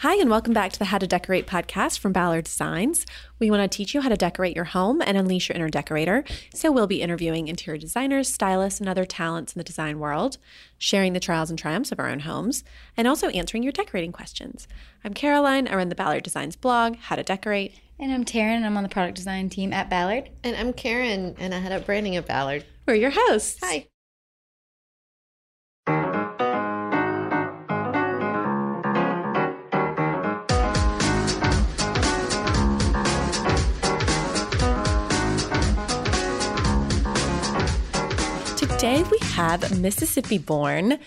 Hi, and welcome back to the How to Decorate podcast from Ballard Designs. We want to teach you how to decorate your home and unleash your inner decorator. So, we'll be interviewing interior designers, stylists, and other talents in the design world, sharing the trials and triumphs of our own homes, and also answering your decorating questions. I'm Caroline. I run the Ballard Designs blog, How to Decorate. And I'm Taryn. And I'm on the product design team at Ballard. And I'm Karen, and I head up branding at Ballard. We're your hosts. Hi. Today we have Mississippi born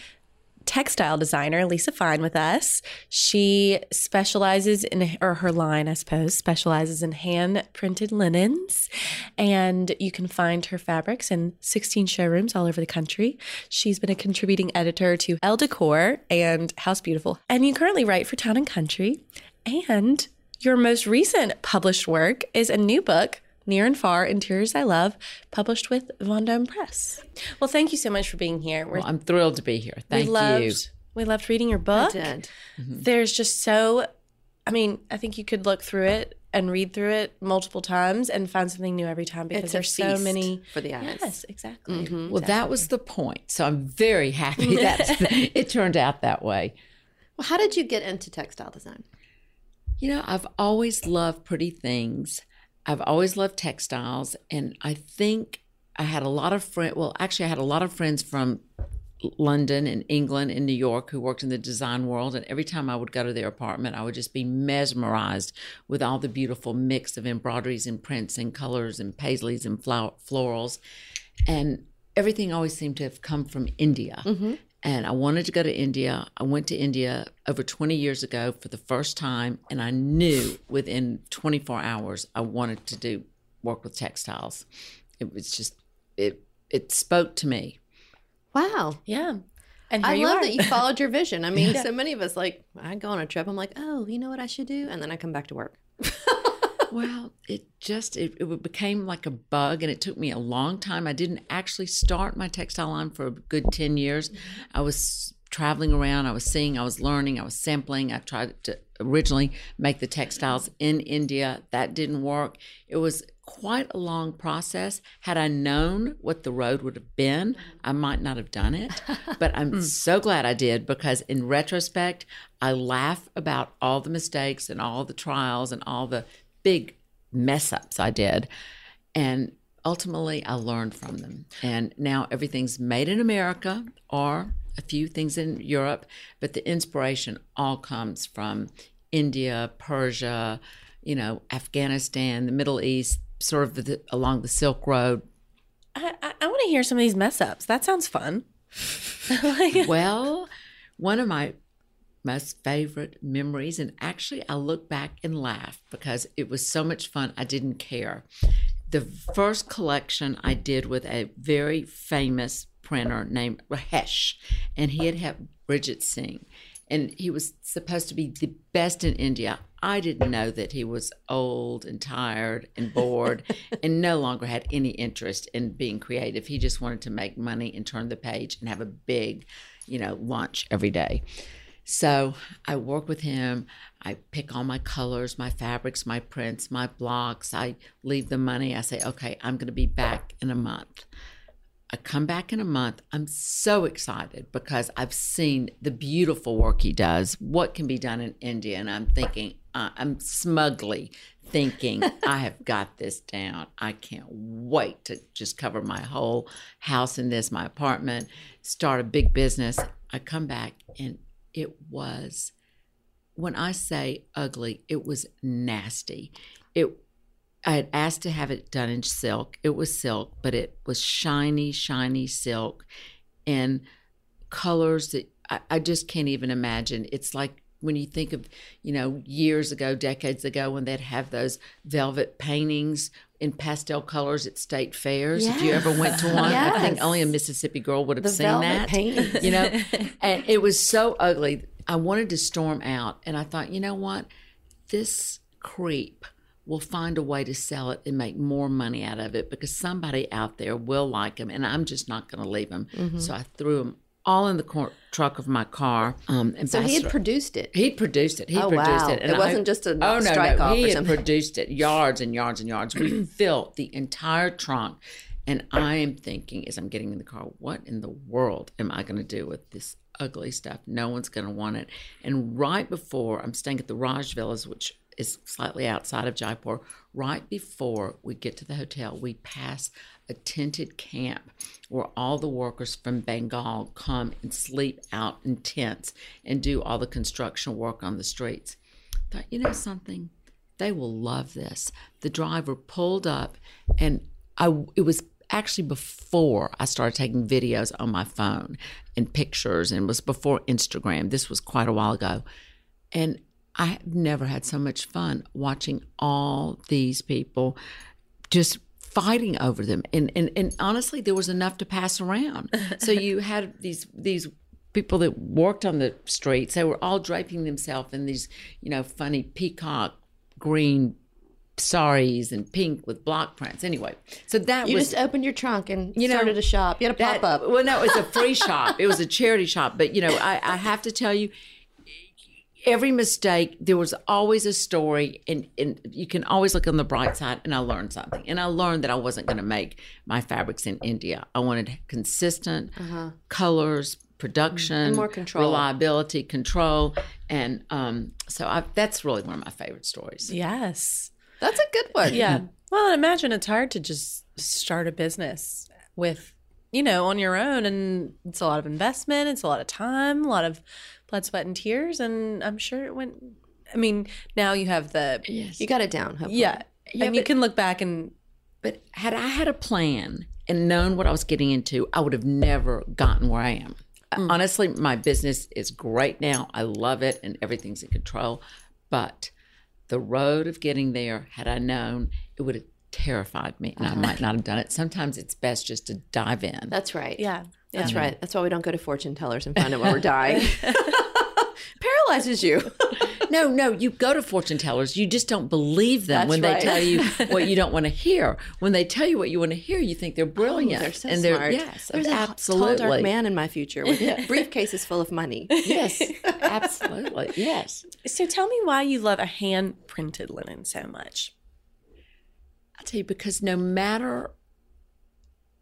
textile designer Lisa Fine with us. She specializes in, or her line, I suppose, specializes in hand printed linens. And you can find her fabrics in 16 showrooms all over the country. She's been a contributing editor to Elle Decor and House Beautiful. And you currently write for Town and Country. And your most recent published work is a new book Near and Far Interiors I Love, published with Vendome Press. Well, thank you so much for being here. We're, well, I'm thrilled to be here. Thank we loved, you. We loved reading your book. I did. Mm-hmm. There's just so, I mean, I think you could look through it and read through it multiple times and find something new every time because there's so many for the eyes. Yes, exactly. Mm-hmm. Well, exactly. that was the point. So I'm very happy that it turned out that way. Well, how did you get into textile design? You know, I've always loved pretty things. I've always loved textiles, and I think I had a lot of friends. Well, actually, I had a lot of friends from London and England and New York who worked in the design world. And every time I would go to their apartment, I would just be mesmerized with all the beautiful mix of embroideries and prints and colors and paisleys and florals. And everything always seemed to have come from India. Mm-hmm and I wanted to go to India. I went to India over 20 years ago for the first time, and I knew within 24 hours I wanted to do work with textiles. It was just it it spoke to me. Wow. Yeah. And I love that you followed your vision. I mean, yeah. so many of us like I go on a trip, I'm like, oh, you know what I should do, and then I come back to work. well, it just it, it became like a bug, and it took me a long time. I didn't actually start my textile line for a good ten years. I was traveling around. I was seeing. I was learning. I was sampling. I tried to originally make the textiles in India. That didn't work. It was quite a long process. Had I known what the road would have been, I might not have done it. But I'm hmm. so glad I did because in retrospect, I laugh about all the mistakes and all the trials and all the big mess ups I did. And ultimately, I learned from them. And now everything's made in America or a few things in Europe, but the inspiration all comes from India, Persia, you know, Afghanistan, the Middle East, sort of the, along the Silk Road. I, I, I want to hear some of these mess ups. That sounds fun. well, one of my most favorite memories. And actually, I look back and laugh because it was so much fun. I didn't care. The first collection I did with a very famous printer named Rahesh, and he had had Brigitte Singh. And he was supposed to be the best in India. I didn't know that he was old and tired and bored and no longer had any interest in being creative. He just wanted to make money and turn the page and have a big, you know, lunch every day. So I work with him. I pick all my colors, my fabrics, my prints, my blocks. I leave the money. I say, okay, I'm going to be back in a month. I come back in a month. I'm so excited because I've seen the beautiful work he does, what can be done in India. And I'm thinking, uh, I'm smugly thinking, I have got this down. I can't wait to just cover my whole house in this, my apartment, start a big business. I come back and it was when I say ugly, it was nasty. It I had asked to have it done in silk. It was silk, but it was shiny, shiny silk and colors that I, I just can't even imagine. It's like when you think of, you know, years ago, decades ago, when they'd have those velvet paintings in pastel colors at state fairs. Yes. If you ever went to one, yes. I think only a Mississippi girl would have the seen that. Paintings. You know, and it was so ugly. I wanted to storm out, and I thought, you know what, this creep will find a way to sell it and make more money out of it because somebody out there will like them, and I'm just not going to leave them. Mm-hmm. So I threw them all in the cor- truck of my car. Um, and So he had produced it. He'd produced it. He Oh, produced wow. it. It wasn't just a oh, strike off He or had produced it yards and yards and yards. We filled the entire trunk. And I am thinking as I'm getting in the car, what in the world am I going to do with this ugly stuff? No one's going to want it. And right before I'm staying at the Rajvilas, which is slightly outside of Jaipur, right before we get to the hotel, we pass a tented camp where all the workers from Bengal come and sleep out in tents and do all the construction work on the streets. Thought, you know something? They will love this. The driver pulled up, and I it was actually before I started taking videos on my phone and pictures, and it was before Instagram. This was quite a while ago, and I have never had so much fun watching all these people just fighting over them and, and and honestly there was enough to pass around so you had these these people that worked on the streets they were all draping themselves in these you know funny peacock green saris and pink with block prints anyway so that You was just opened your trunk and You know, started a shop. You had a pop up. Well, no, it was a free shop. It was a charity shop. But you know, I, I have to tell you, every mistake there was always a story, and and you can always look on the bright side. And I learned something, and I learned that I wasn't going to make my fabrics in India. I wanted consistent colors. Production, And more control. reliability, control, and um, so I, that's really one of my favorite stories. Yes. That's a good one. Yeah. Well, imagine it's hard to just start a business with, you know, on your own. And it's a lot of investment, it's a lot of time, a lot of blood, sweat, and tears. And I'm sure it went, I mean, now you have the, Yes, You got it down. Hopefully. yeah. Yeah, and you can look back and, But had I had a plan and known what I was getting into, I would have never gotten where I am. Mm. Honestly, my business is great now. I love it and everything's in control. But the road of getting there, had I known, it would have terrified me and I might not have done it. Sometimes it's best just to dive in. That's right. yeah. That's right. That's why we don't go to fortune tellers and find out when we're dying. Paralyzes you. No, no, you go to fortune tellers. You just don't believe them That's when right. they tell you what you don't want to hear. When they tell you what you want to hear, you think they're oh, brilliant. They're so and smart. they're yes, There's a absolutely. tall, dark man in my future with briefcases full of money. Yes, absolutely. Yes. So tell me why you love a hand printed linen so much. I'll tell you because no matter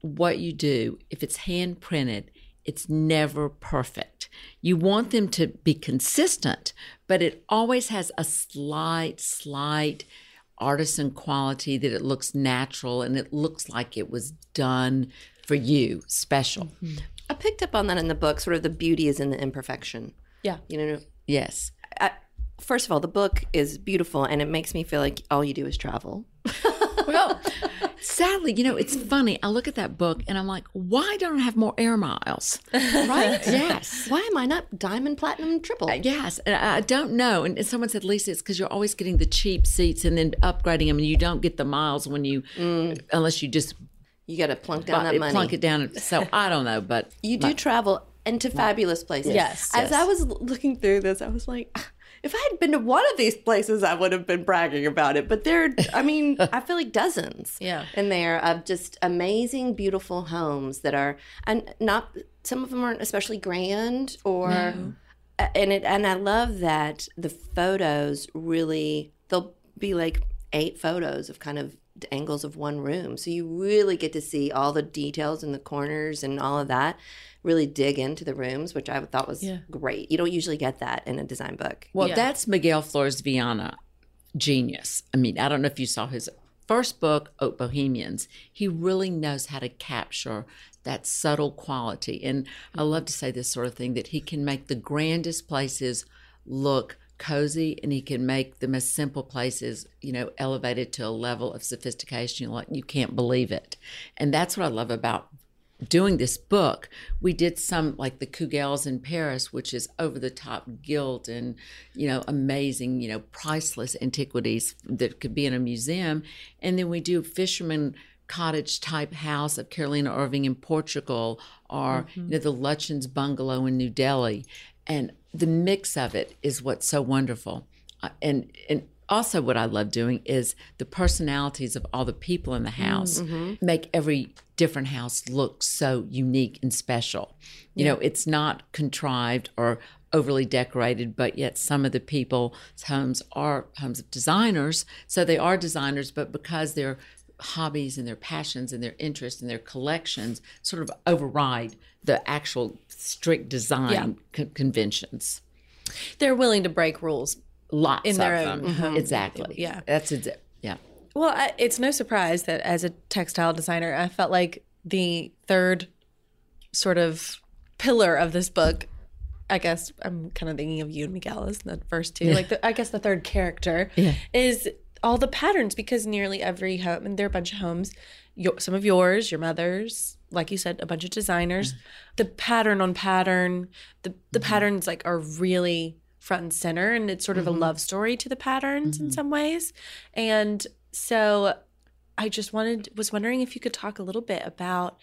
what you do, if it's hand printed, it's never perfect. You want them to be consistent, but it always has a slight, slight artisan quality that it looks natural and it looks like it was done for you, special. Mm-hmm. I picked up on that in the book. Sort of the beauty is in the imperfection. Yeah. You know, Yes. I, first of all, the book is beautiful, and it makes me feel like all you do is travel. Well, sadly, you know, it's funny. I look at that book and I'm like, why don't I have more air miles? Right? Yes. Why am I not diamond, platinum, triple? Uh, Yes, and I don't know. And someone said, Lisa, it's because you're always getting the cheap seats and then upgrading them, and you don't get the miles when you, unless you just You got to plunk down that money. plunk it down. So I don't know, but You do travel into fabulous places. Yes, As yes. I was looking through this, I was like, "Ah, if I had been to one of these places, I would have been bragging about it. But there, I mean, I feel like dozens. Yeah. In there of just amazing, beautiful homes that are, and not some of them aren't especially grand or, a- and it, and I love that the photos really they'll be like eight photos of kind of angles of one room. So you really get to see all the details in the corners and all of that. Really dig into the rooms, which I thought was Yeah. great. You don't usually get that in a design book. well, Yeah. that's Miguel Flores Vianna, genius. I mean, I don't know if you saw his first book, Haute Bohemians. He really knows how to capture that subtle quality. And I love to say this sort of thing that he can make the grandest places look cozy and he can make the most simple places you know elevated to a level of sophistication You like you can't believe it and that's what i love about doing this book, we did some like the Kugels in Paris, which is over the top gilt and, you know, amazing, you know, priceless antiquities that could be in a museum. And then we do fisherman cottage type house of Carolina Irving in Portugal or, mm-hmm. you know, the Lutyens bungalow in New Delhi. And the mix of it is what's so wonderful. Uh, and, and also what I love doing is the personalities of all the people in the house Mm-hmm. make every different house look so unique and special. You know, it's not contrived or overly decorated, but yet some of the people's homes are homes of designers. So they are designers, but because their hobbies and their passions and their interests and their collections sort of override the actual strict design Yeah. con- conventions. They're willing to break rules. Lots In their of own them. home. Mm-hmm. Exactly. Yeah. That's it. Yeah. Well, I, it's no surprise that as a textile designer, I felt like the third sort of pillar of this book. I guess I'm kind of thinking of you and Miguel as the first two. Like, the, I guess the third character Yeah. is all the patterns because nearly every home, and there are a bunch of homes, your, some of yours, your mother's, like you said, a bunch of designers. Mm-hmm. The pattern on pattern, the the mm-hmm. patterns like are really front and center, and it's sort of a mm-hmm. love story to the patterns in some ways. And so, I just wanted was wondering if you could talk a little bit about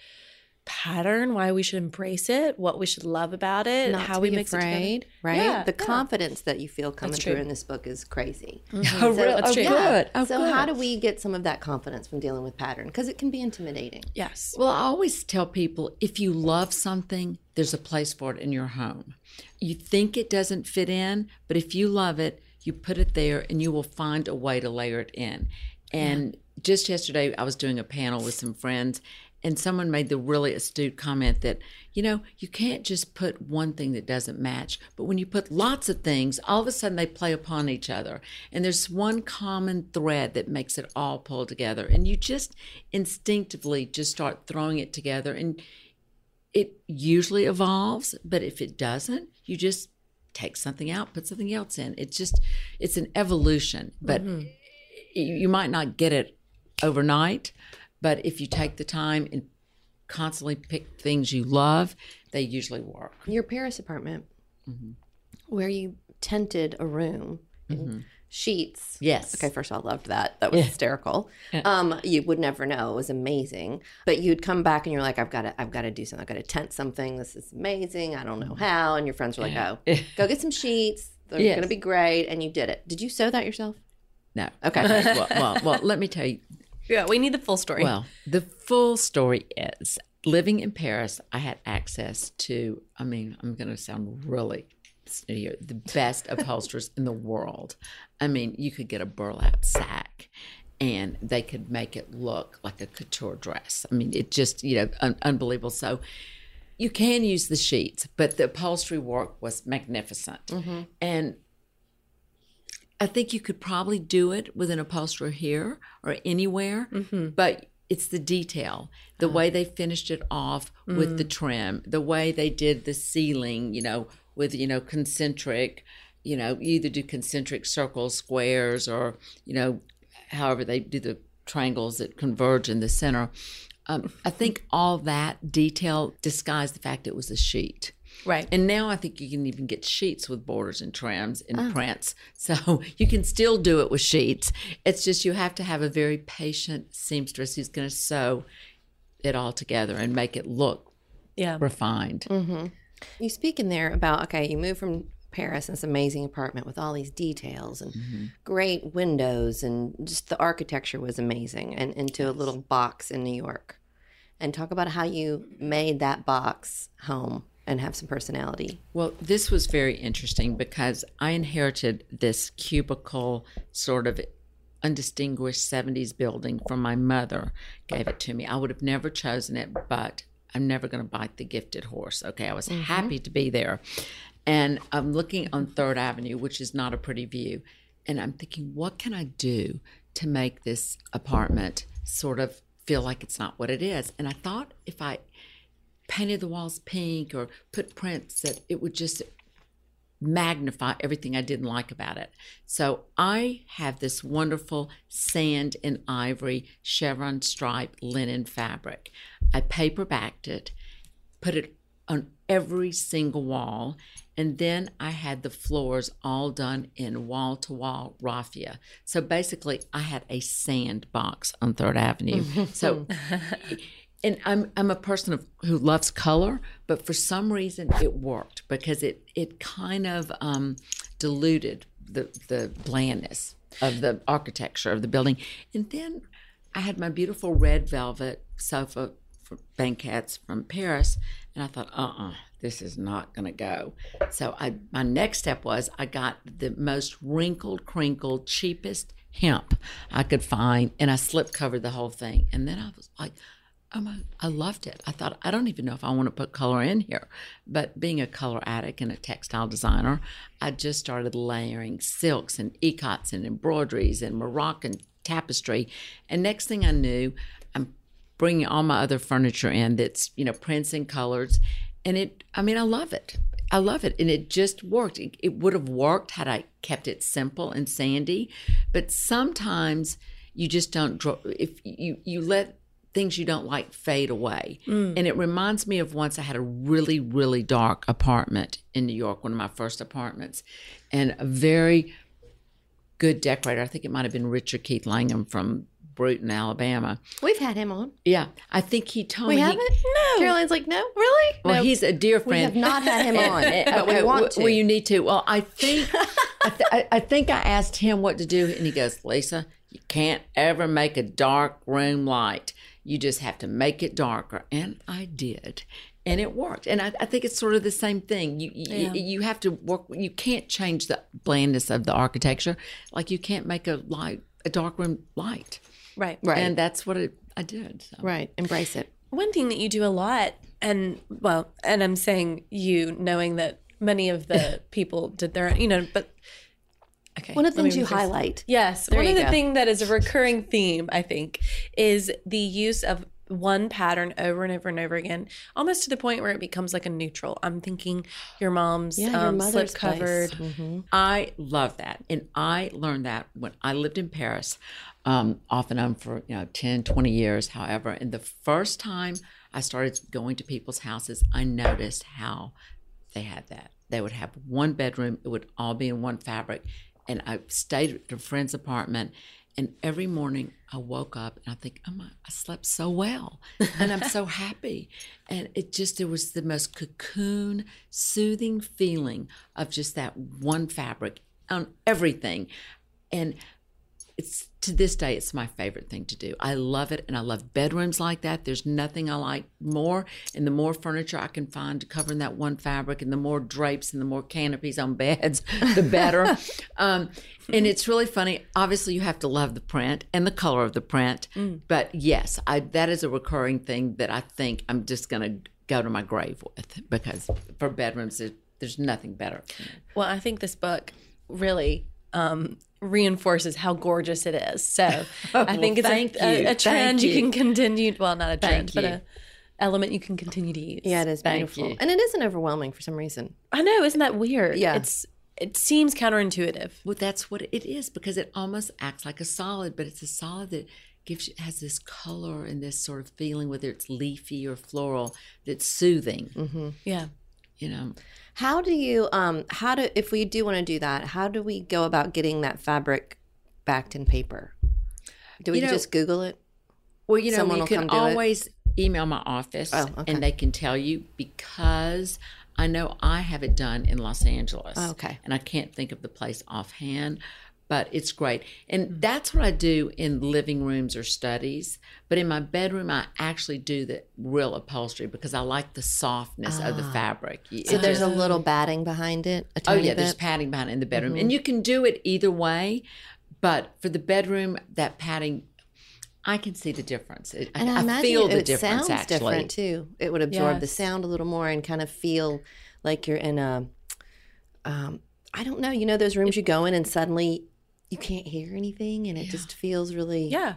pattern, why we should embrace it, what we should love about it, Not how to we be mix it afraid, together. right? Yeah, the yeah. confidence that you feel coming through in this book is crazy. Mm-hmm. Oh, So- really? That's Oh, true. good. Oh, so good. how do we get some of that confidence from dealing with pattern? Because it can be intimidating. Yes. Well, I always tell people if you love something, there's a place for it in your home. You think it doesn't fit in, but if you love it, you put it there and you will find a way to layer it in. And just yesterday, I was doing a panel with some friends, and someone made the really astute comment that, you know, you can't just put one thing that doesn't match, but when you put lots of things, all of a sudden they play upon each other. And there's one common thread that makes it all pull together. And you just instinctively just start throwing it together. And it usually evolves, but if it doesn't, you just take something out, put something else in. It's just, it's an evolution, but mm-hmm. you, you might not get it overnight. But if you take the time and constantly pick things you love, they usually work. Your Paris apartment, Mm-hmm. where you tented a room in sheets. Yes. Okay, first of all, I loved that. That was hysterical. Um, you would never know. It was amazing. But you'd come back and you're like, I've got to, I've got to do something. I've got to tent something. This is amazing. I don't know how. And your friends were like, Oh, go get some sheets. They're Yes. going to be great. And you did it. Did you sew that yourself? No. Okay. well, well, well, let me tell you. Yeah, we need the full story. Well, the full story is living in Paris, I had access to, I mean, I'm going to sound really here, the best upholsterers in the world. I mean, you could get a burlap sack and they could make it look like a couture dress. I mean, it just, you know, un- unbelievable. So, you can use the sheets, but the upholstery work was magnificent. Mm-hmm. And I think you could probably do it with an upholsterer here or anywhere, mm-hmm. but it's the detail, the ah. way they finished it off with the mm. trim, the way they did the ceiling, you know, with, you know, concentric, you know, either do concentric circles, squares, or, you know, however they do the triangles that converge in the center. Um, I think all that detail disguised the fact it was a sheet. Right. And now I think you can even get sheets with borders and trims and oh. prints. So you can still do it with sheets. It's just you have to have a very patient seamstress who's going to sew it all together and make it look yeah. refined. Mm-hmm. You speak in there about okay, you moved from Paris this amazing apartment with all these details and mm-hmm. great windows and just the architecture was amazing and into a little box in New York. And talk about how you made that box home and have some personality. Well, this was very interesting because I inherited this cubicle sort of undistinguished 70s building from my mother gave it to me. I would have never chosen it, but I'm never going to bite the gifted horse. Okay, I was mm-hmm. happy to be there. And I'm looking on 3rd Avenue, which is not a pretty view, and I'm thinking what can I do to make this apartment sort of feel like it's not what it is? And I thought if I painted the walls pink or put prints that it would just magnify everything I didn't like about it. So I have this wonderful sand and ivory chevron stripe linen fabric. I paper backed it, put it on every single wall, and then I had the floors all done in wall to wall raffia. So basically, I had a sandbox on Third Avenue. so and I'm I'm a person of, who loves color, but for some reason it worked because it it kind of um, diluted the the blandness. of the architecture of the building. And then I had my beautiful red velvet sofa for banquettes from Paris, and I thought, uh uh this is not going to go. So I, my next step was I got the most wrinkled, crinkled, cheapest hemp I could find, and I slip covered the whole thing. And then I was like, oh my, I loved it. I thought I don't even know if I want to put color in here, but being a color addict and a textile designer, I just started layering silks and ikat and embroideries and Moroccan tapestry, and next thing I knew, I'm bringing all my other furniture in that's you know prints and colors. And it i mean i love it. I love it. And it just worked. It, it would have worked had i kept it simple and sandy. But sometimes you just don't draw if you you let things you don't like fade away mm. and it reminds me of once i had a really really dark apartment in new york one of my first apartments and a very good decorator i think it might have been richard keith langham from brewton alabama We've had him on. yeah i think he told We me he- haven't? No. Caroline's like, no, really? well, no. he's a dear friend. we have not had him on, but Okay, we want to. Well, you need to. Well, I think I, th- I think I asked him what to do, and he goes, "Lisa, you can't ever make a dark room light. You just have to make it darker." And I did, and it worked. And I, I think it's sort of the same thing. You you, you have to work. You can't change the blandness of the architecture, like you can't make a light a dark room light. Right. Right. And that's what it, I did. So. right. Embrace it. One thing that you do a lot, and well, and I'm saying you, knowing that many of the people did their, you know, but okay. One of the things you highlight. Yes, There one you of the go. things that is a recurring theme, I think, is the use of one pattern over and over and over again, almost to the point where it becomes like a neutral. I'm thinking your mom's Yeah, your um, mother's slip covered. place. Mhm. I love that. And I learned that when I lived in Paris, um, off and on for, you know, 10, 20 years, however. And the first time I started going to people's houses, I noticed how they had that. They would have one bedroom, it would all be in one fabric. And I stayed at a friend's apartment. And every morning I woke up and I think, oh my, I slept so well. And I'm so happy. And it just, it was the most cocoon, soothing feeling of just that one fabric on everything. And it's to this day it's my favorite thing to do. I love it and i love bedrooms like that. There's nothing i like more and the more furniture i can find to cover in that one fabric and the more drapes and the more canopies on beds the better. Um, and it's really funny. Obviously you have to love the print and the color of the print but yes I, that is a recurring thing that i think i'm just going to go to my grave with because for bedrooms there's nothing better. Well, I think this book really um, reinforces how gorgeous it is. So I think it's a, a, a trend you. you. can continue. Well, not a trend, but a element you can continue to use. Yeah, it is beautiful. And it isn't overwhelming for some reason. I know. Isn't that weird? Yeah. It's it seems counterintuitive. Well, that's what it is because it almost acts like a solid, but it's a solid that gives you has this color and this sort of feeling, whether it's leafy or floral, that's soothing. Mm-hmm. Yeah. You know, How do you um how do if we do want to do that, how do we go about getting that fabric backed in paper? Do we You know- just Google it? well, you know, Someone you can it? always email my office, Oh, okay. and they can tell you because I know I have it done in Los Angeles. Oh, okay. and I can't think of the place offhand. But it's great. And Hmm. that's what I do in living rooms or studies. But in my bedroom, I actually do the real upholstery because I like the softness of the fabric. Ah. So It there's just- a little batting behind it. A oh, yeah, there's padding behind it in the bedroom. Mm-hmm. And you can do it either way. But for the bedroom, that padding, I can see the difference. It, And I, I, feel the it difference sounds actually. different too. It would absorb the sound a little more and kind of feel like you're in a um I don't know, you know those rooms you go in and suddenly you can't hear anything and it just feels really Yeah.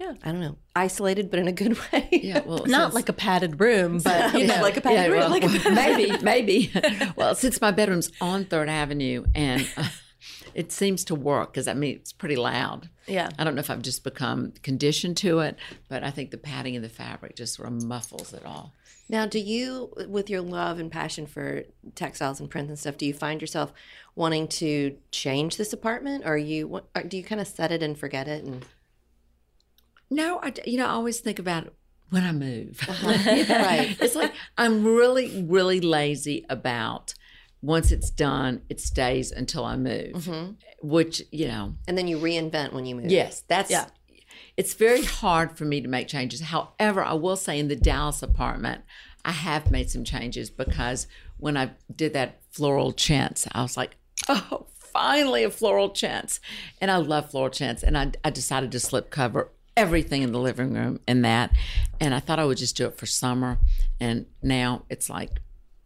Yeah. I don't know, isolated but in a good way. Yeah, well, Not since- like a padded room, but you know, like a padded room, well, like a well, maybe, maybe. well, since my bedroom's on Third Avenue and uh, it seems to work because I mean it's pretty loud. yeah. I don't know if I've just become conditioned to it, but I think the padding in the fabric just sort of muffles it all. Now, do you, with your love and passion for textiles and prints and stuff, do you find yourself wanting to change this apartment, or you, or do you kind of set it and forget it? And No, I, you know, I always think about it when I move. Uh-huh. right, It's like I'm really, really lazy about once it's done, it stays until I move. Mm-hmm. Which you know, And then you reinvent when you move. yes, that's Yeah. It's very hard for me to make changes. However, I will say in the Dallas apartment, I have made some changes because when I did that floral chintz, I was like, oh, finally a floral chintz. And I love floral chintz. And I, I decided to slip cover everything in the living room in that. And I thought I would just do it for summer. And now it's like,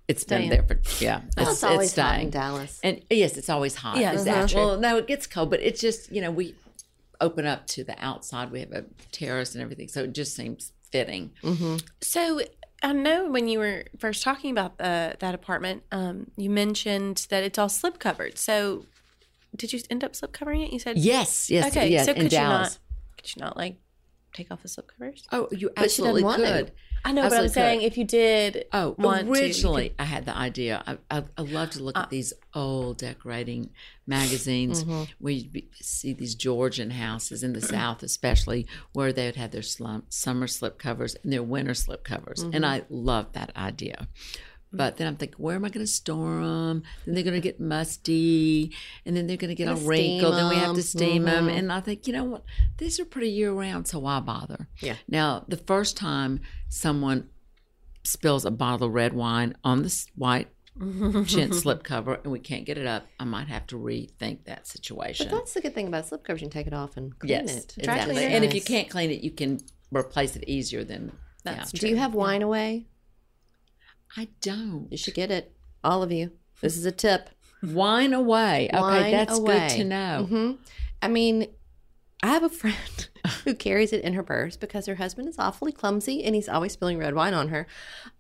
it's Staying. been there for, yeah. Well, it's, always hot in. Dallas. And yes, it's always hot. Yeah, Is uh-huh. Well, no, it gets cold, but it's just, you know, we open up to the outside. We have a terrace and everything. So it just seems fitting. So I know when you were first talking about the, that apartment, um, you mentioned that it's all slip covered. So did you end up slip covering it? You said Yes, yes, Okay, yes. so in could you Dallas. not? Could you not like take off the slip covers? Oh, you But she doesn't absolutely want to. could. I know, but I'm Absolutely saying could. if you did, Oh, want to, originally I had the idea. I, I, I love to look at uh, these old decorating magazines mm-hmm. where you be, see these Georgian houses in the South, especially where they would have their summer slip covers and their winter slip covers, and mm-hmm. I love that idea. But then I'm thinking, where am I going to store them? Then they're going to get musty, and then they're going to get all wrinkled. Then we have to steam them, mm-hmm. and I think, you know what? These are pretty year round, so why bother? Yeah. Now, the first time someone spills a bottle of red wine on this white chintz slip cover and we can't get it up, I might have to rethink that situation. But that's the good thing about slip covers. You can take it off and clean yes, it. exactly. And if you can't clean it, you can replace it easier than That's yeah. Do you have wine away? I don't. You should get it. All of you. This is a tip. Wine away. okay, Wine that's away. good to know. hmm I mean, I have a friend who carries it in her purse because her husband is awfully clumsy and he's always spilling red wine on her.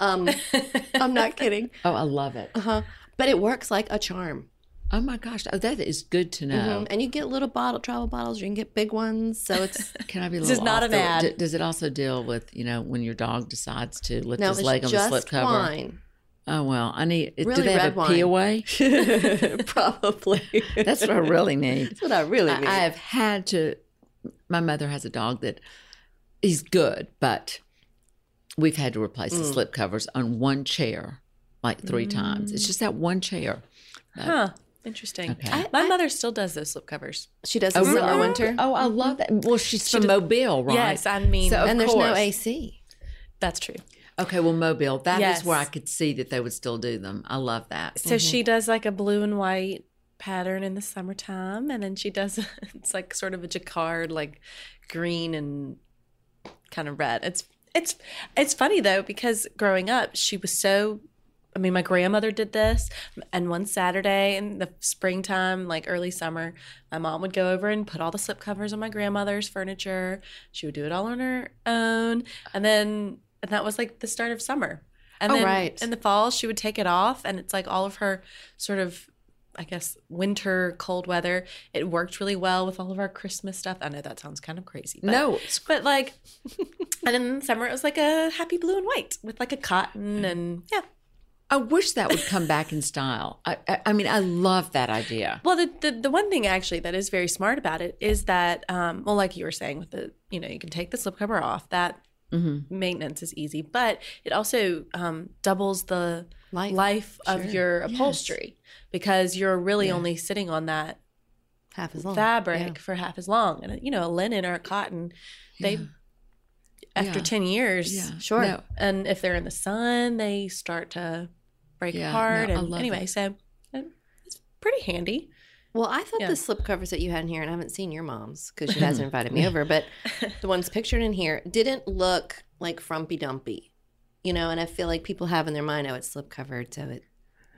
Um, I'm not kidding. Oh, I love it. Uh-huh. But it works like a charm. Oh my gosh, oh, that is good to know. Mhm. And you get little bottle travel bottles. You can get big ones. So it's Can I be a This little is not an ad. d- Does it also deal with you know when your dog decides to lift no, his leg on the slip cover? wine. Oh well, I need. do Really they have a wine. pee away? Probably. That's what I really need. That's what I really I, mean. I have had to. My mother has a dog that he's good, but we've had to replace Mm. the slip covers on one chair like three times. It's just that one chair. Huh. Interesting. Okay. I- my mother still does those slip covers. she does oh, in summer, winter. Oh, I mm-hmm. love that. Well, she's from does- Mobile, right? Yes, I mean So, of and there's no. AC. that's true. Okay, well, Mobile. That is Yes. where I could see that they would still do them. I love that. So mm-hmm. she does like a blue and white pattern in the summertime, and then she does it's like sort of a jacquard, like green and kind of red. It's it's it's funny though because growing up, she was so. I mean, my grandmother did this, and one Saturday in the springtime, like early summer, my mom would go over and put all the slipcovers on my grandmother's furniture. She would do it all on her own, and then and that was like the start of summer. And Oh, then right. in the fall, she would take it off, and it's like all of her sort of, I guess, winter cold weather. It worked really well with all of our Christmas stuff. I know that sounds kind of crazy. But, no, but like, and in the summer it was like a happy blue and white with like a cotton and yeah. I wish that would come back in style. I, I, I mean, I love that idea. Well, the, the the one thing actually that is very smart about it is that, um, well, like you were saying with the, you know, you can take the slipcover off. That Mm-hmm. maintenance is easy, but it also um, doubles the Life. life, of your upholstery because you're really Yeah. only sitting on that Half as long. fabric Yeah. for half as long. And you know, a linen or a cotton, they Yeah. After Yeah. ten years, Yeah, Sure. No, and if they're in the sun, they start to break Yeah, apart. no, I and love anyway, that. so uh, it's pretty handy. Well, I thought Yeah. the slip covers that you had in here, and I haven't seen your mom's because she hasn't invited me over, but the ones pictured in here didn't look like frumpy dumpy, you know. And I feel like people have in their mind, oh, it's slip covered, so it,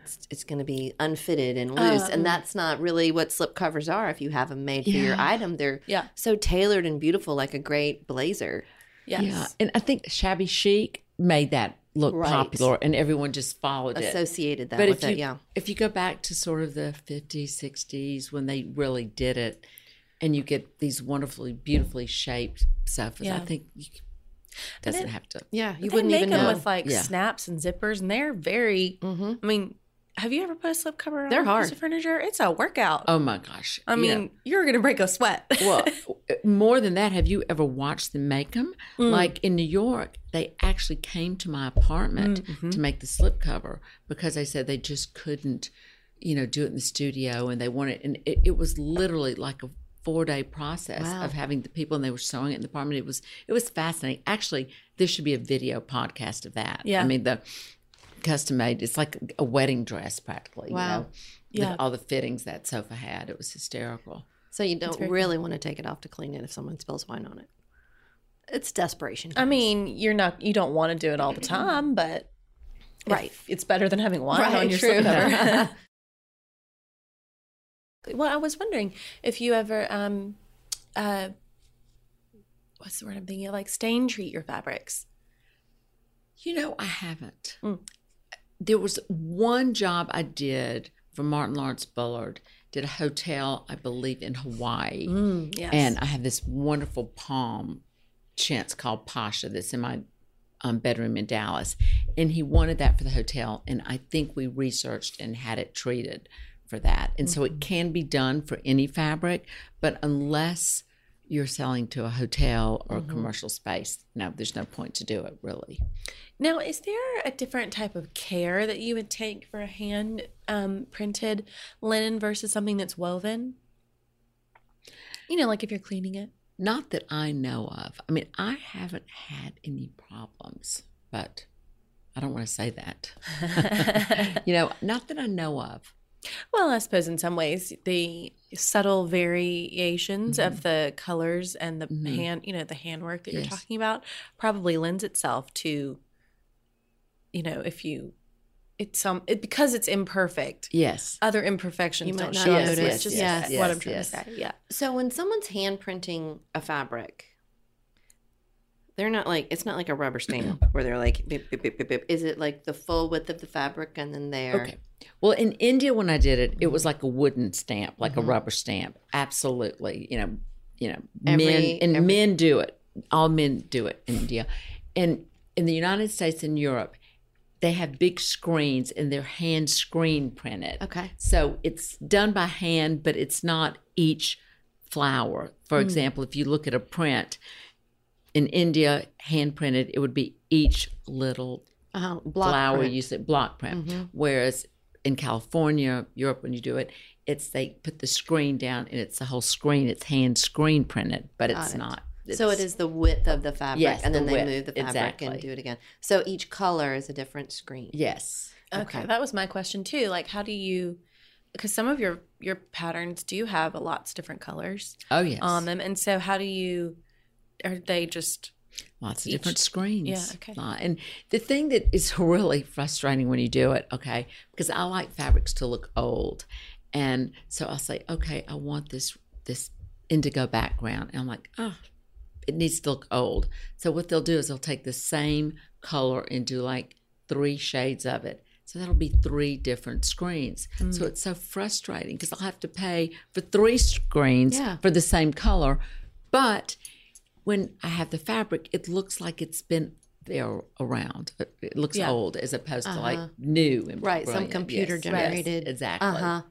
it's, it's going to be unfitted and loose, Um, and that's not really what slip covers are. If you have them made for your item, they're Yeah. so tailored and beautiful, like a great blazer. Yes. yeah, and I think shabby chic made that look Right. popular, and everyone just followed it. Associated that But with if you yeah. if you go back to sort of the 50s, 60s when they really did it, and you get these wonderfully, beautifully shaped sofas, I think you doesn't it- have to. Yeah, you wouldn't make even them know. with like Yeah. snaps and zippers, and they're very. hmm I mean, have you ever put a slip cover on They're a piece of furniture? It's a workout. Oh my gosh! I you mean, know. you're gonna break a sweat. well, more than that, have you ever watched them make them? Mm. Like in New York, they actually came to my apartment Mm-hmm. to make the slip cover because they said they just couldn't you know, do it in the studio, and they wanted, and it, it was literally like a four day process Wow. of having the people, and they were sewing it in the apartment. It was it was fascinating. Actually, there should be a video podcast of that. Yeah. I mean the custom made. It's like a wedding dress practically. Wow. You know, Yeah. with all the fittings that sofa had. It was hysterical. So you don't very really want to take it off to clean it if someone spills wine on it. It's desperation. I mean, you're not you don't want to do it all the time, but Right. it's better than having wine Right, on your true. slipcover. well, I was wondering if you ever um uh what's the word I'm thinking of? Like stain treat your fabrics. You know, I haven't. Mm. There was one job I did for Martin Lawrence Bullard. Did a hotel, I believe, in Hawaii. yes. And I have this wonderful palm chintz called Pasha that's in my um, bedroom in Dallas. And he wanted that for the hotel. And I think we researched and had it treated for that. And so it can be done for any fabric, but unless you're selling to a hotel or a commercial space, no, there's no point to do it really. Now, is there a different type of care that you would take for a hand um, printed linen versus something that's woven? You know, like if you're cleaning it. Not that I know of. I mean, I haven't had any problems, but I don't want to say that. you know, not that I know of. Well, I suppose in some ways the subtle variations of the colors and the Mhm. hand, you know, the handwork that you're talking about probably lends itself to, you know, if you, it's some it, because it's imperfect. Yes. Other imperfections You might don't show up. notice. It's just Yes, what I'm trying yes. to say. Yeah. So when someone's hand printing a fabric, they're not like it's not like a rubber stamp where they're like beep, beep, beep, beep, beep. Is it like the full width of the fabric and then they're Okay. Well, in India, when I did it, it was like a wooden stamp, like Mhm. a rubber stamp. Absolutely. You know, you know, Every- men and every- men do it. All men do it in India. And in the United States and Europe, they have big screens and they're hand screen printed. okay? So it's done by hand, but it's not each flower. For example, if you look at a print in India, hand printed, it would be each little Uh-huh. Block flower print. you said block print. Whereas in California, Europe, when you do it, it's they put the screen down and it's the whole screen. It's hand screen printed, but Got it's it. not. so It's- the width of the fabric, Yes, and then the they width. move the fabric and do it again. So each color is a different screen. Yes. Okay. Okay. That was my question too. Like, how do you, because some of your, your patterns do have a lots of different colors Oh yes. on them. And so how do you, are they just, Lots of Each- different screens. Yeah, okay. And the thing that is really frustrating when you do it, okay, because I like fabrics to look old. And so I'll say, okay, I want this this indigo background. And I'm like, oh, it needs to look old. So what they'll do is they'll take the same color and do like three shades of it. So that'll be three different screens. Mm. So it's so frustrating because I'll have to pay for three screens Yeah. for the same color. But when I have the fabric, it looks like it's been there around. It- looks Yeah. old as opposed to Uh-huh. like new and Right, some computer Yes, yes, generated. exactly. Uh huh.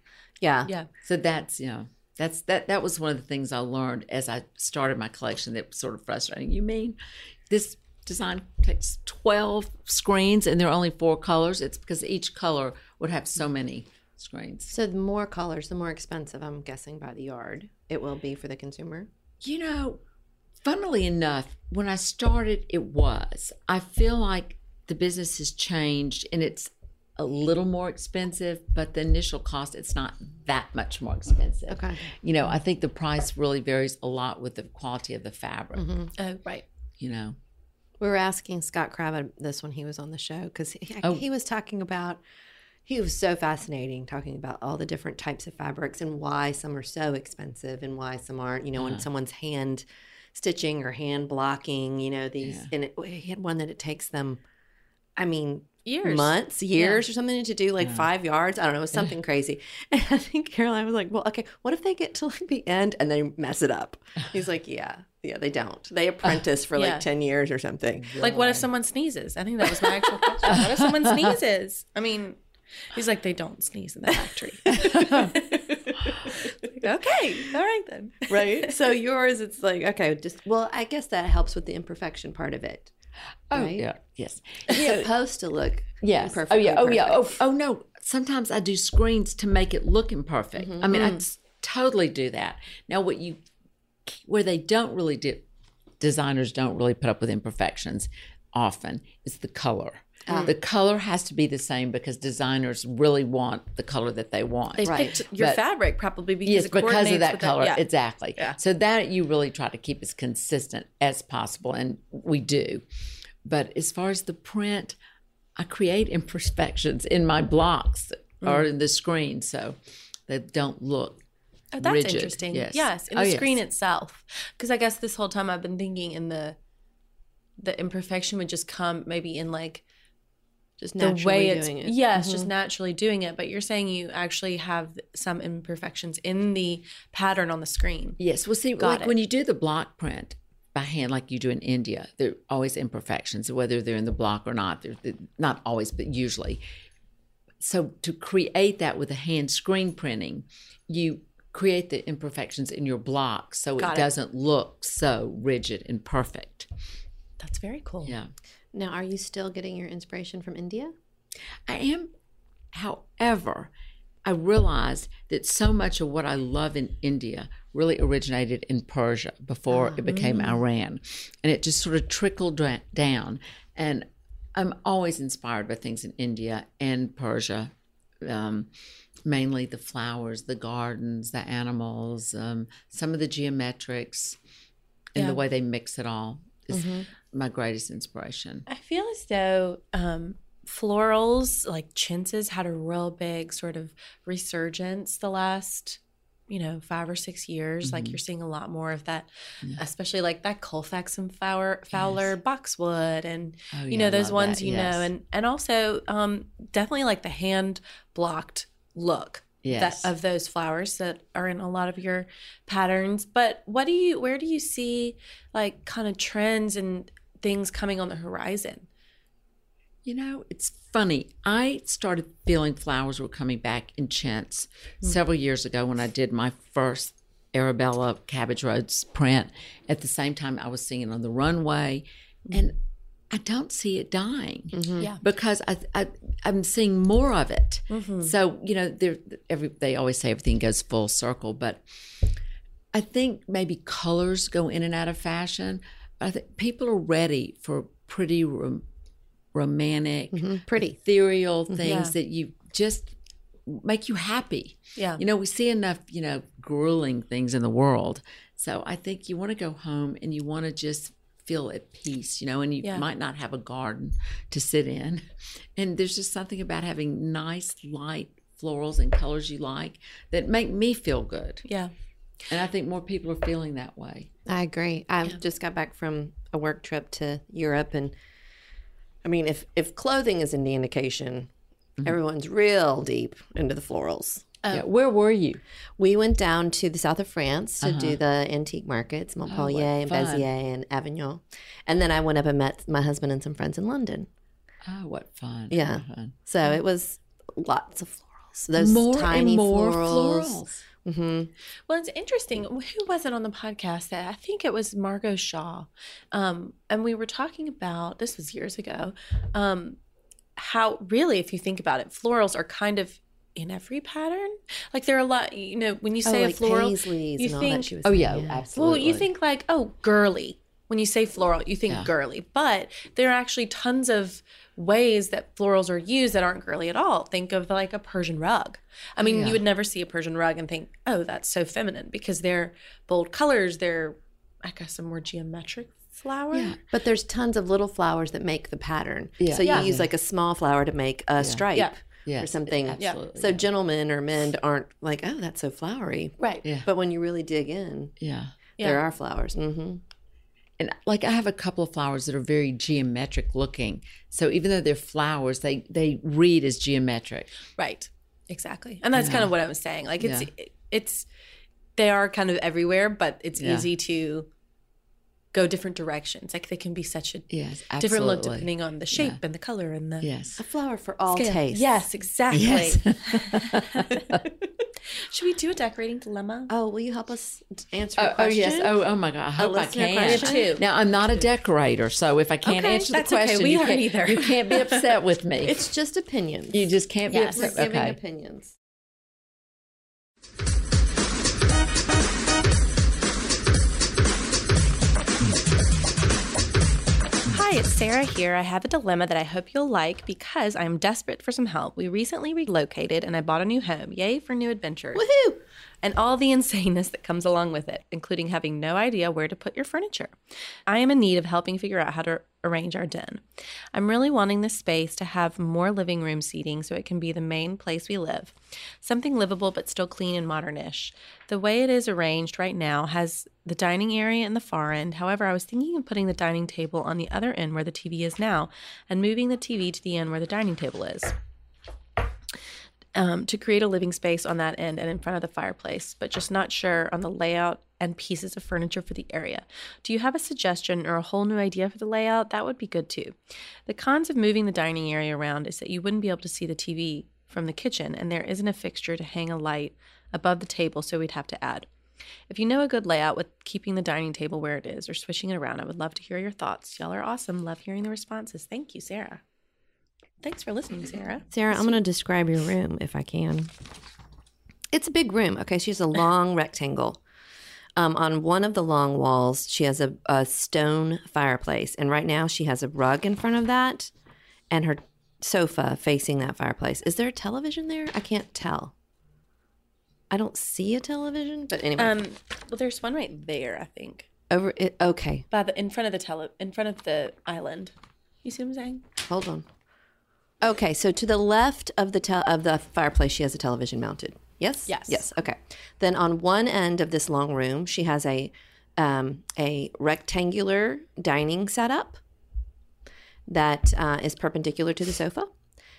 Yeah. yeah. So that's you know that's that that was one of the things I learned as I started my collection that was sort of frustrating. You mean this design takes twelve screens and there are only four colors? It's because each color would have so many screens. So the more colors, the more expensive. I'm guessing by the yard it will be for the consumer. You know, funnily enough, when I started, it was. I feel like the business has changed and it's a little more expensive, but the initial cost, it's not that much more expensive. Okay. You know, I think the price really varies a lot with the quality of the fabric, mm-hmm. Oh, right. you know. We were asking Scott Craven this when he was on the show because he, Oh. he was talking about. He was so fascinating talking about all the different types of fabrics and why some are so expensive and why some aren't. You know, when uh-huh. someone's hand stitching or hand blocking, you know these. Yeah. And it, he had one that it takes them. I mean, Years. months, years, or something to do like Yeah. five yards. I don't know, it was something crazy. And I think Caroline was like, "Well, okay, what if they get to like the end and they mess it up?" He's like, "Yeah, yeah, they don't. They apprentice for like Yeah. ten years or something." Like, what if someone sneezes? I think that was my actual question. What if someone sneezes? I mean, he's like, they don't sneeze in the factory. Okay, all right then. right? so yours, it's like okay, just well, I guess that helps with the imperfection part of it. Oh, Right? yeah. Yes. It's supposed to look Yes. Oh, imperfectly oh, yeah. Oh, yeah. Oh, oh, no. sometimes I do screens to make it look imperfect. Mm-hmm. I mean, I mm-hmm. s- totally do that. Now, what you where they don't really do designers don't really put up with imperfections often is the color. The color has to be the same because designers really want the color that they want. They Right. picked your But- fabric probably because yes, it because of that with color. yeah. Exactly. Yeah. So that you really try to keep as consistent as possible, and we do. But as far as the print, I create imperfections in my blocks or Mm. in the screen, so they don't look. Oh, that's rigid. interesting. Yes. Yes, in Oh, the yes. screen itself. Because I guess this whole time I've been thinking in the the imperfection would just come maybe in like Just the way it's it. yes, just mm-hmm. naturally doing it. But you're saying you actually have some imperfections in the pattern on the screen. Yes. Well, see, Got like it. when you do the block print by hand, like you do in India, there are always imperfections, whether they're in the block or not. They're, they're not always, but usually. So to create that with a hand screen printing, you create the imperfections in your block so it it. doesn't look so rigid and perfect. That's very cool. Yeah. Now, are you still getting your inspiration from India? I am, however, I realized that so much of what I love in India really originated in Persia before it became Iran. And it just sort of trickled down. And I'm always inspired by things in India and Persia, um, mainly the flowers, the gardens, the animals, um, some of the geometrics, and Yeah. the way they mix it all is my greatest inspiration. I feel as though um, florals like chintzes had a real big sort of resurgence the last you know five or six years. Like you're seeing a lot more of that especially like that Colefax and fowler, fowler Bowood and Oh, you yeah, know those ones that, you know and and also um definitely like the hand blocked look Yes. that of those flowers that are in a lot of your patterns. But what do you where do you see like kind of trends and things coming on the horizon You know, it's funny. I started feeling flowers were coming back in chintz hmm. several years ago when I did my first Arabella Cabbage Rose print. At the same time, I was seeing it on the runway, hmm. and I don't see it dying mm-hmm. Yeah. because I, I I'm seeing more of it. Mm-hmm. So you know, there every they always say everything goes full circle, but I think maybe colors go in and out of fashion. I think people are ready for pretty rom- romantic, Pretty. ethereal things Mm-hmm. Yeah. that you just make you happy. Yeah. You know, we see enough, you know, grueling things in the world. So I think you want to go home and you want to just feel at peace, you know, and you Yeah. might not have a garden to sit in. And there's just something about having nice, light florals and colors you like that make me feel good. Yeah. Mm-hmm. And I think more people are feeling that way. I agree. I just got back from a work trip to Europe, and I mean, if if clothing is any indication, mm-hmm. everyone's real deep into the florals. Oh. yeah. Where were you? We went down to the south of France to do uh-huh. the antique markets, oh, Montpellier and fun. Béziers and Avignon, and then I went up and met my husband and some friends in London. Oh, what fun. Yeah. What fun. So it was lots of florals. Those more tiny and more florals. florals. Hmm Well, it's interesting. Who was it on the podcast that I think it was Margot Shaw, um, and we were talking about this was years ago. Um, how really, if you think about it, florals are kind of in every pattern. Like there are a lot. You know, when you say oh, like a floral, paisleys you and all think- that she was Oh, saying, yeah, absolutely. well, you think like oh, girly. When you say floral, you think Yeah. girly, but there are actually tons of ways that florals are used that aren't girly at all. Think of like a Persian rug. I mean, yeah. you would never see a Persian rug and think, oh, that's so feminine because they're bold colors. They're, I guess, a more geometric flower. Yeah. But there's tons of little flowers that make the pattern. Yeah. So you Yeah. use like a small flower to make a stripe Yeah. Yes, or something. absolutely, So yeah. gentlemen or men aren't like, oh, that's so flowery. Right. Yeah. But when you really dig in, Yeah. Yeah. there are flowers. hmm And like I have a couple of flowers that are very geometric looking. So even though they're flowers, they they read as geometric. Right. Exactly. And that's kind of what I was saying. Like it's Yeah. it's they are kind of everywhere, but it's Yeah. easy to go different directions. Like they can be such a Yes, different look depending on the shape and the color and the Yes. A flower for all scale. tastes. Yes, exactly. Yes. Should we do a decorating dilemma? Oh, will you help us answer a Oh, oh, yes. Oh, oh my God. I hope I can. question? I have two. Now I'm not a decorator, so if I can't Okay, answer the that's okay. question, We you aren't can't, either. You can't be upset with me. It's just opinions. you just can't be Yes. We're giving Okay. opinions. It's Sarah here. I have a dilemma that I hope you'll like because I'm desperate for some help. We recently relocated and I bought a new home. Yay for new adventures. Woohoo! And all the insaneness that comes along with it, including having no idea where to put your furniture. I am in need of helping figure out how to arrange our den. I'm really wanting this space to have more living room seating so it can be the main place we live. Something livable but still clean and modernish. The way it is arranged right now has the dining area in the far end. However, I was thinking of putting the dining table on the other end where the TV is now and moving the TV to the end where the dining table is um, to create a living space on that end and in front of the fireplace, but just not sure on the layout and pieces of furniture for the area. Do you have a suggestion or a whole new idea for the layout? That would be good too. The cons of moving the dining area around is that you wouldn't be able to see the TV from the kitchen, and there isn't a fixture to hang a light above the table, so we'd have to add. If you know a good layout with keeping the dining table where it is or switching it around, I would love to hear your thoughts. Y'all are awesome. Love hearing the responses. Thank you, Sarah. Thanks for listening, Sarah. Sarah, I'm going to describe your room if I can. It's a big room. Okay, she has a long rectangle. Um, on one of the long walls, she has a, a stone fireplace, and right now she has a rug in front of that, and her sofa facing that fireplace. Is there a television there? I can't tell. I don't see a television, but anyway, Um, well, there's one right there, I think, over it. Okay, by the in front of the tele, in front of the island. You see what I'm saying? hold on. Okay, so to the left of the tel- of the fireplace, she has a television mounted. Yes. Yes. Yes. Okay. Then on one end of this long room, she has a um, a rectangular dining setup that uh, is perpendicular to the sofa,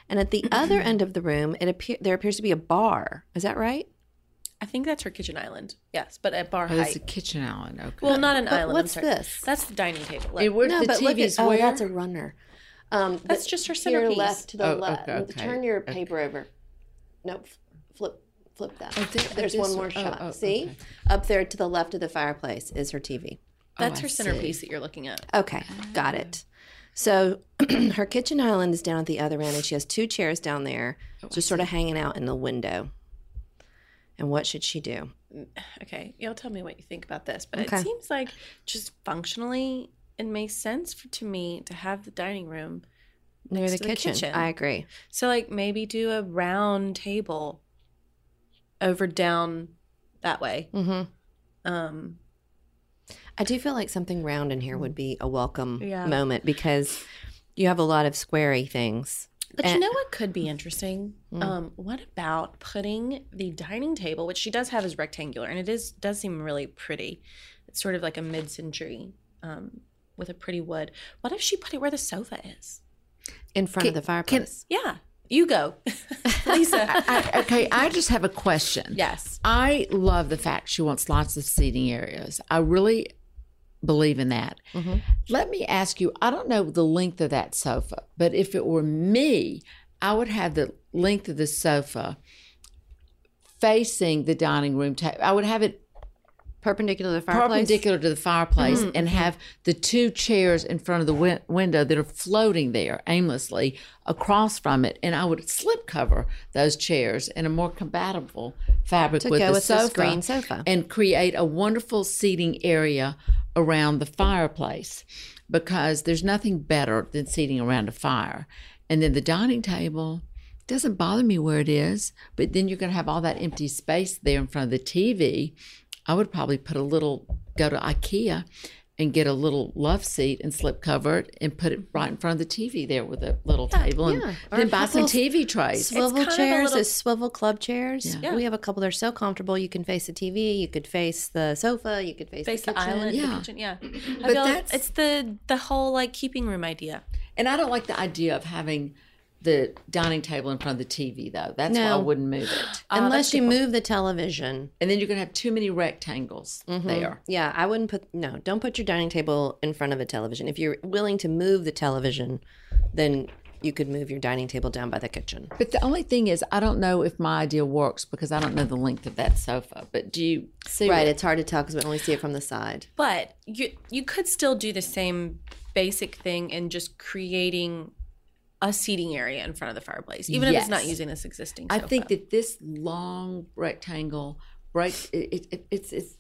and at the other end of the room, it appear there appears to be a bar. Is that right? I think that's her kitchen island. Yes, but at bar Oh, it's height. a kitchen island. Okay. well, not an But island. I'm what's sorry. this? That's the dining table. Look. It would- No, the but look at TV's oh, that's a runner. Um, That's but just her here centerpiece. left to the Oh, left. okay, okay, Turn your okay. paper over. Nope. Flip. Flip that. Oh, there- There's one one. more Oh, shot. oh, See, okay. up there to the left of the fireplace is her TV. that's Oh, her I centerpiece see. that you're looking at. Okay, got it. So her kitchen island is down at the other end, and she has two chairs down there, Oh, just sort of hanging out in the window. And what should she do? Okay, y'all tell me what you think about this, but Okay. it seems like just functionally, it makes sense for, to me to have the dining room. Near the kitchen. kitchen. I agree. So, like, maybe do a round table over down that way. hmm Um, I do feel like something round in here would be a welcome Yeah. moment because you have a lot of squarey things. But you know what could be interesting? Um, what about putting the dining table, which she does have is rectangular, and it is does seem really pretty. It's sort of like a mid-century um, with a pretty wood. What if she put it where the sofa is? in front of the fireplace. Yeah, you go, Lisa. I, okay, I just have a question. yes, I love the fact she wants lots of seating areas. I really believe in that. Mm-hmm. Let me ask you I don't know the length of that sofa, but if it were me, I would have the length of the sofa facing the dining room table. I would have it Perpendicular to the fireplace. perpendicular to the fireplace mm-hmm. and have the two chairs in front of the win- window that are floating there aimlessly across from it and i would slip cover those chairs in a more compatible fabric To with go the with the sofa, screen sofa. and create a wonderful seating area around the fireplace because there's nothing better than seating around a fire and then the dining table doesn't bother me where it is, but then you're going to have all that empty space there in front of the TV. I would probably put a little, go to IKEA and get a little love seat and slip cover it and put it right in front of the TV there with a little table and yeah. Then a buy some TV trays. Swivel kind chairs, little- is swivel club chairs. Yeah. We have a couple that are so comfortable. You can face the TV, you could face the sofa, you could face, face the, the, island, Yeah. the kitchen. Yeah, But feel like that's- it's the the whole like keeping room idea. And I don't like the idea of having the dining table in front of the TV though. That's why I wouldn't move it. Unless you move the television. And then you're gonna have too many rectangles mm-hmm. there. Yeah, I wouldn't put no. Don't put your dining table in front of a television. If you're willing to move the television, then you could move your dining table down by the kitchen. But the only thing is, I don't know if my idea works because I don't know the length of that sofa. But do you see? Right, what- it's hard to tell because we only see it from the side. But you you could still do the same basic thing and just creating a seating area in front of the fireplace, even if it's not using this existing. I think that this long rectangle right, it, it, it, it's it's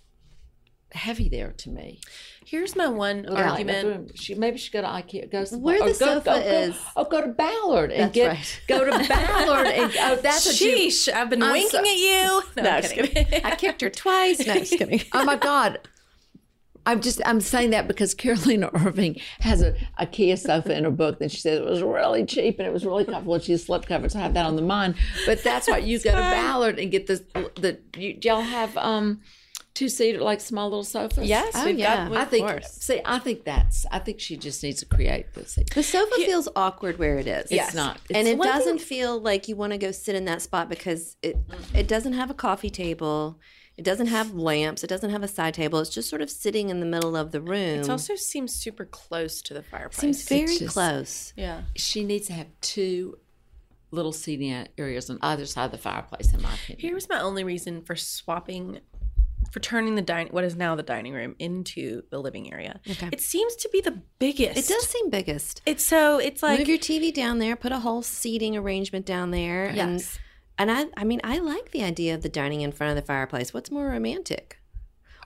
heavy there to me. here's my one argument. She maybe she go to IKEA. Go Where oh, the go, sofa go, go- is- Oh, go to Ballard and That's get right. go to Ballard and oh, that's what you. Sheesh, I've been I'm winking so- at you. No, I'm just kidding. I kicked her twice. No, just kidding. Oh my God. I'm just I'm saying that because Carolina Irving has a IKEA sofa in her book that she said it was really cheap and it was really comfortable and she has slip covers. I have that on the mind. But that's why you go to Ballard and get the the you, y'all have um two seater like small little sofas. yes, Oh, we've yeah. got. I of think course. see I think that's I think she just needs to create the seat. The sofa feels awkward where it is. It's not. It's, and it doesn't feel like you want to go sit in that spot because it it doesn't have a coffee table. It doesn't have lamps. It doesn't have a side table. It's just sort of sitting in the middle of the room. It also seems super close to the fireplace. seems very just- close. yeah. she needs to have two little seating areas on either side of the fireplace in my opinion. Here's my only reason for swapping, for turning the dining, what is now the dining room, into the living area. Okay. It seems to be the biggest. It does seem biggest. It's so. It's like Move your TV down there. Put a whole seating arrangement down there. Yes. and I, I mean, I like the idea of the dining in front of the fireplace. What's more romantic?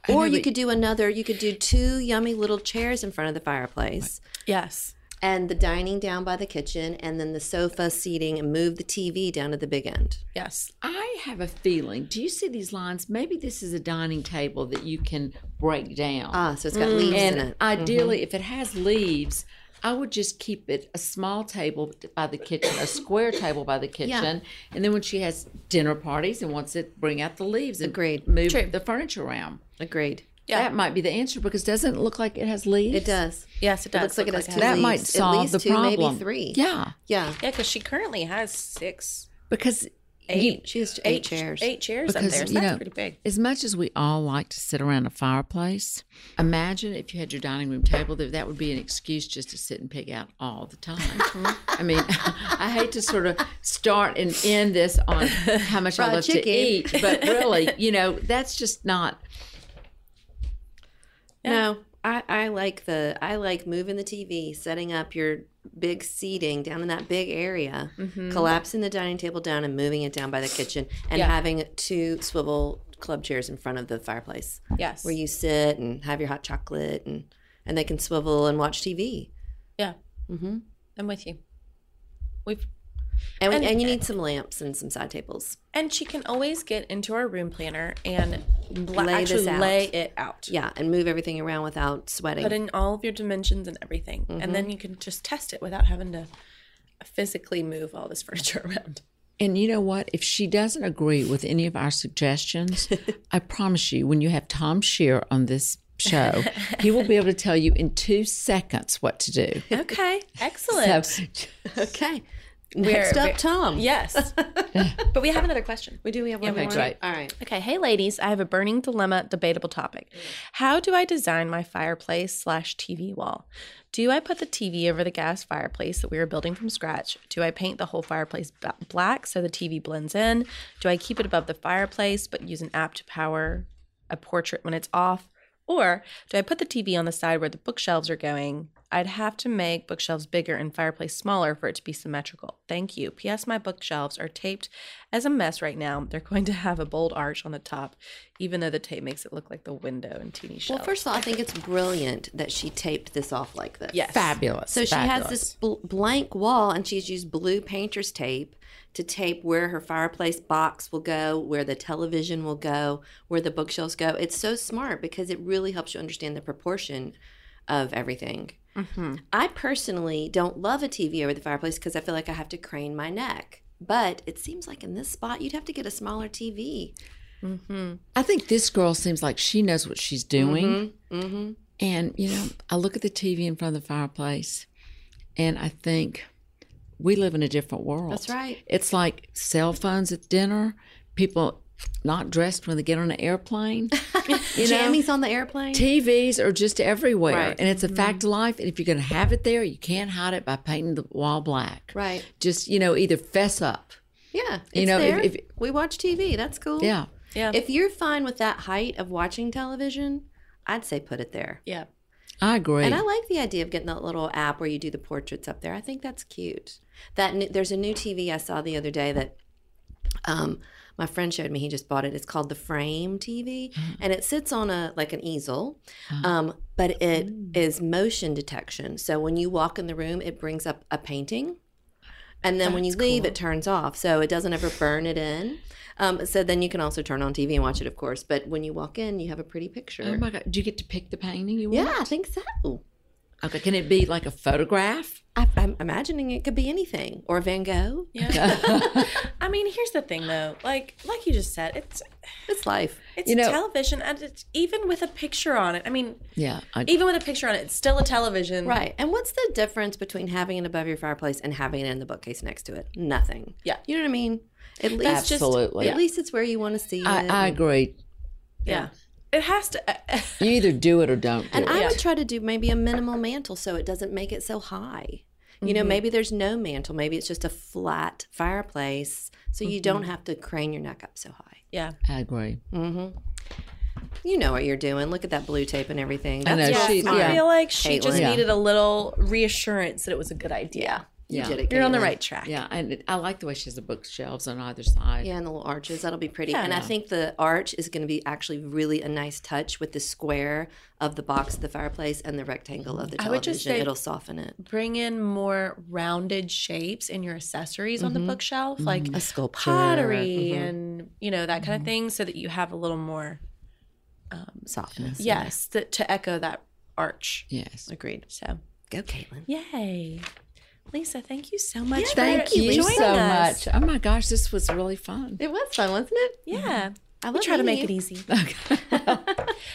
I Or know, you but- could do another. You could do two yummy little chairs in front of the fireplace. yes. and the dining down by the kitchen, and then the sofa seating, and move the TV down to the big end. Yes. I have a feeling. Do you see these lines? Maybe this is a dining table that you can break down. Ah, so it's got leaves in and it. ideally, if it has leaves, I would just keep it a small table by the kitchen, a square table by the kitchen, and then when she has dinner parties and wants it, bring out the leaves and Agreed. move True. the furniture around. Agreed. Yeah. That might be the answer because doesn't it look like it has leaves? It does. Yes, it does. It looks like it look has two That leaves. might At solve least the two, problem. maybe three. Yeah, Yeah. Yeah, because she currently has six, because eight. She has eight chairs. Eight chairs up there. So you that's know, pretty big. As much as we all like to sit around a fireplace, imagine if you had your dining room table, that that would be an excuse just to sit and pig out all the time. Uh-huh. I mean, I hate to sort of start and end this on how much I love chicken. to eat, but really, you know, that's just not. No, I, I like the I like moving the TV, setting up your big seating down in that big area, collapsing the dining table down and moving it down by the kitchen, and Yeah. having two swivel club chairs in front of the fireplace Yes. where you sit and have your hot chocolate and and they can swivel and watch TV. yeah. Mm-hmm. I'm with you. We've And, And- and you need some lamps and some side tables. and she can always get into our room planner and bla- Lay this actually out. lay it out. Yeah, and move everything around without sweating. Put in all of your dimensions and everything, and mm-hmm. then you can just test it without having to physically move all this furniture around. And you know what? If she doesn't agree with any of our suggestions, I promise you, when you have Tom Scheerer on this show, he will be able to tell you in two seconds what to do. Okay, excellent. So, okay. Next up, we're- Tom. yes, but we have another question. We do. We have one we more. do. Right. All right. Okay, hey ladies, I have a burning dilemma, debatable topic. How do I design my fireplace slash TV wall? Do I put the TV over the gas fireplace that we are building from scratch? Do I paint the whole fireplace ba- black so the TV blends in? Do I keep it above the fireplace but use an app to power a portrait when it's off? Or do I put the TV on the side where the bookshelves are going? I'd have to make bookshelves bigger and fireplace smaller for it to be symmetrical. Thank you. P.S. My bookshelves are taped as a mess right now. They're going to have a bold arch on the top, even though the tape makes it look like the window and teeny shelves. Well, first of all, I think it's brilliant that she taped this off like this. yes. fabulous. So she has this bl- blank wall, and she's used blue painter's tape to tape where her fireplace box will go, where the television will go, where the bookshelves go. It's so smart because it really helps you understand the proportion of everything. Mm-hmm. I personally don't love a TV over the fireplace because I feel like I have to crane my neck. But it seems like in this spot, you'd have to get a smaller TV. Mm-hmm. I think this girl seems like she knows what she's doing. Mm-hmm. mm-hmm. And, you know, I look at the TV in front of the fireplace and I think, we live in a different world. That's right. It's like cell phones at dinner, people not dressed when they get on an airplane. you know, Jammies on the airplane. TVs are just everywhere, Right. and it's a fact of life. And if you're going to have it there, you can't hide it by painting the wall black. right. Just you know, either fess up. Yeah. You it's know, if- there. if- we watch TV. That's cool. Yeah, Yeah. If you're fine with that height of watching television, I'd say put it there. yeah. I agree. And I like the idea of getting that little app where you do the portraits up there. I think that's cute. That there's a new TV I saw the other day that um, my friend showed me. He just bought it. It's called the Frame TV, and it sits on a like an easel, um, but it is motion detection. So when you walk in the room, it brings up a painting. And then when you leave, it turns off, so it doesn't ever burn it in. Um, so then you can also turn on TV and watch it, of course. But when you walk in, you have a pretty picture. oh my god, do you get to pick the painting you want? yeah, I think so. Okay, can it be like a photograph? I, I'm imagining it could be anything or a Van Gogh. Yeah. I mean, here's the thing though. Like like you just said, it's It's life. it's You know- television and it's even with a picture on it. I mean, Yeah, I, even with a picture on it, it's still a television. Right. And what's the difference between having it above your fireplace and having it in the bookcase next to it? Nothing. Yeah. You know what I mean? At least That's just- absolutely. at least it's where you want to see it. I, I and- agree. Yeah. It has to uh, uh, You either do it or don't do And it. I would try to do maybe a minimal mantle so it doesn't make it so high. You know, mm-hmm. maybe there's no mantle. Maybe it's just a flat fireplace, so you don't mm-hmm. have to crane your neck up so high. Yeah. I agree. Mm-hmm. You know what you're doing. Look at that blue tape and everything. I know, That's she- fine. I feel like she just Caitlin. Yeah. needed a little reassurance that it was a good idea. You Yeah. did it. You're on the right track. Yeah, and it, I like the way she has the bookshelves on either side. Yeah, and the little arches. That'll be pretty. Yeah. and I think the arch is going to be actually really a nice touch with the square of the box of the fireplace and the rectangle of the I television. would just say- It'll soften it. Bring in more rounded shapes in your accessories on the mm-hmm. bookshelf, like mm-hmm. A sculpture. pottery mm-hmm. and you know that kind of thing, so that you have a little more um, softness. yes to, to echo that arch. Yes. Agreed. So Go, Caitlin. yay, Lisa, thank you so much. for Thank you joining so us. much. Oh my gosh, this was really fun. It was fun, wasn't it? Yeah. Mm-hmm. I We try to make meeting it you. easy.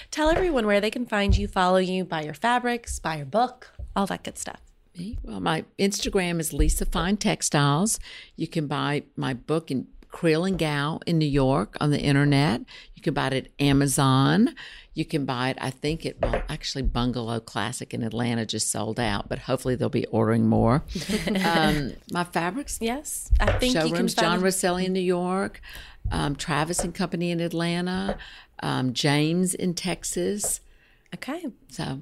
Tell everyone where they can find you, follow you, buy your fabrics, buy your book, all that good stuff. Me? Well, my Instagram is Lisa Fine Textiles. You can buy my book in Creel and Gow in New York on the internet. You can buy it at Amazon. You can buy it, I think, it well, actually Bungalow Classic in Atlanta just sold out, but hopefully they'll be ordering more. um, my fabrics Yes, I think you can showrooms, John Rosselli in New York, um, Travis and Company in Atlanta, um, James in Texas. Okay. So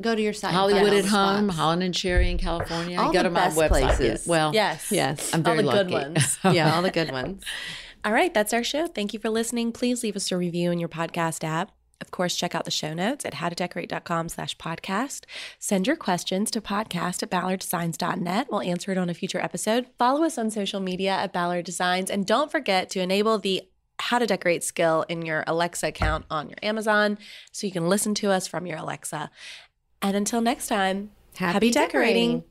Go to your site. Hollywood at home, spots. Holland and Sherry in California. All Go the to my website. places. Yeah. Well, Yes. Yes. I'm all very the lucky. good ones. yeah, all the good ones. All right, that's our show. Thank you for listening. Please leave us a review in your podcast app. Of course, check out the show notes at howtodecorate.com slash podcast. Send your questions to podcast at ballarddesigns.net. We'll answer it on a future episode. Follow us on social media at Ballard Designs. And don't forget to enable the how to decorate skill in your Alexa account on your Amazon so you can listen to us from your Alexa. And until next time, happy, decorating.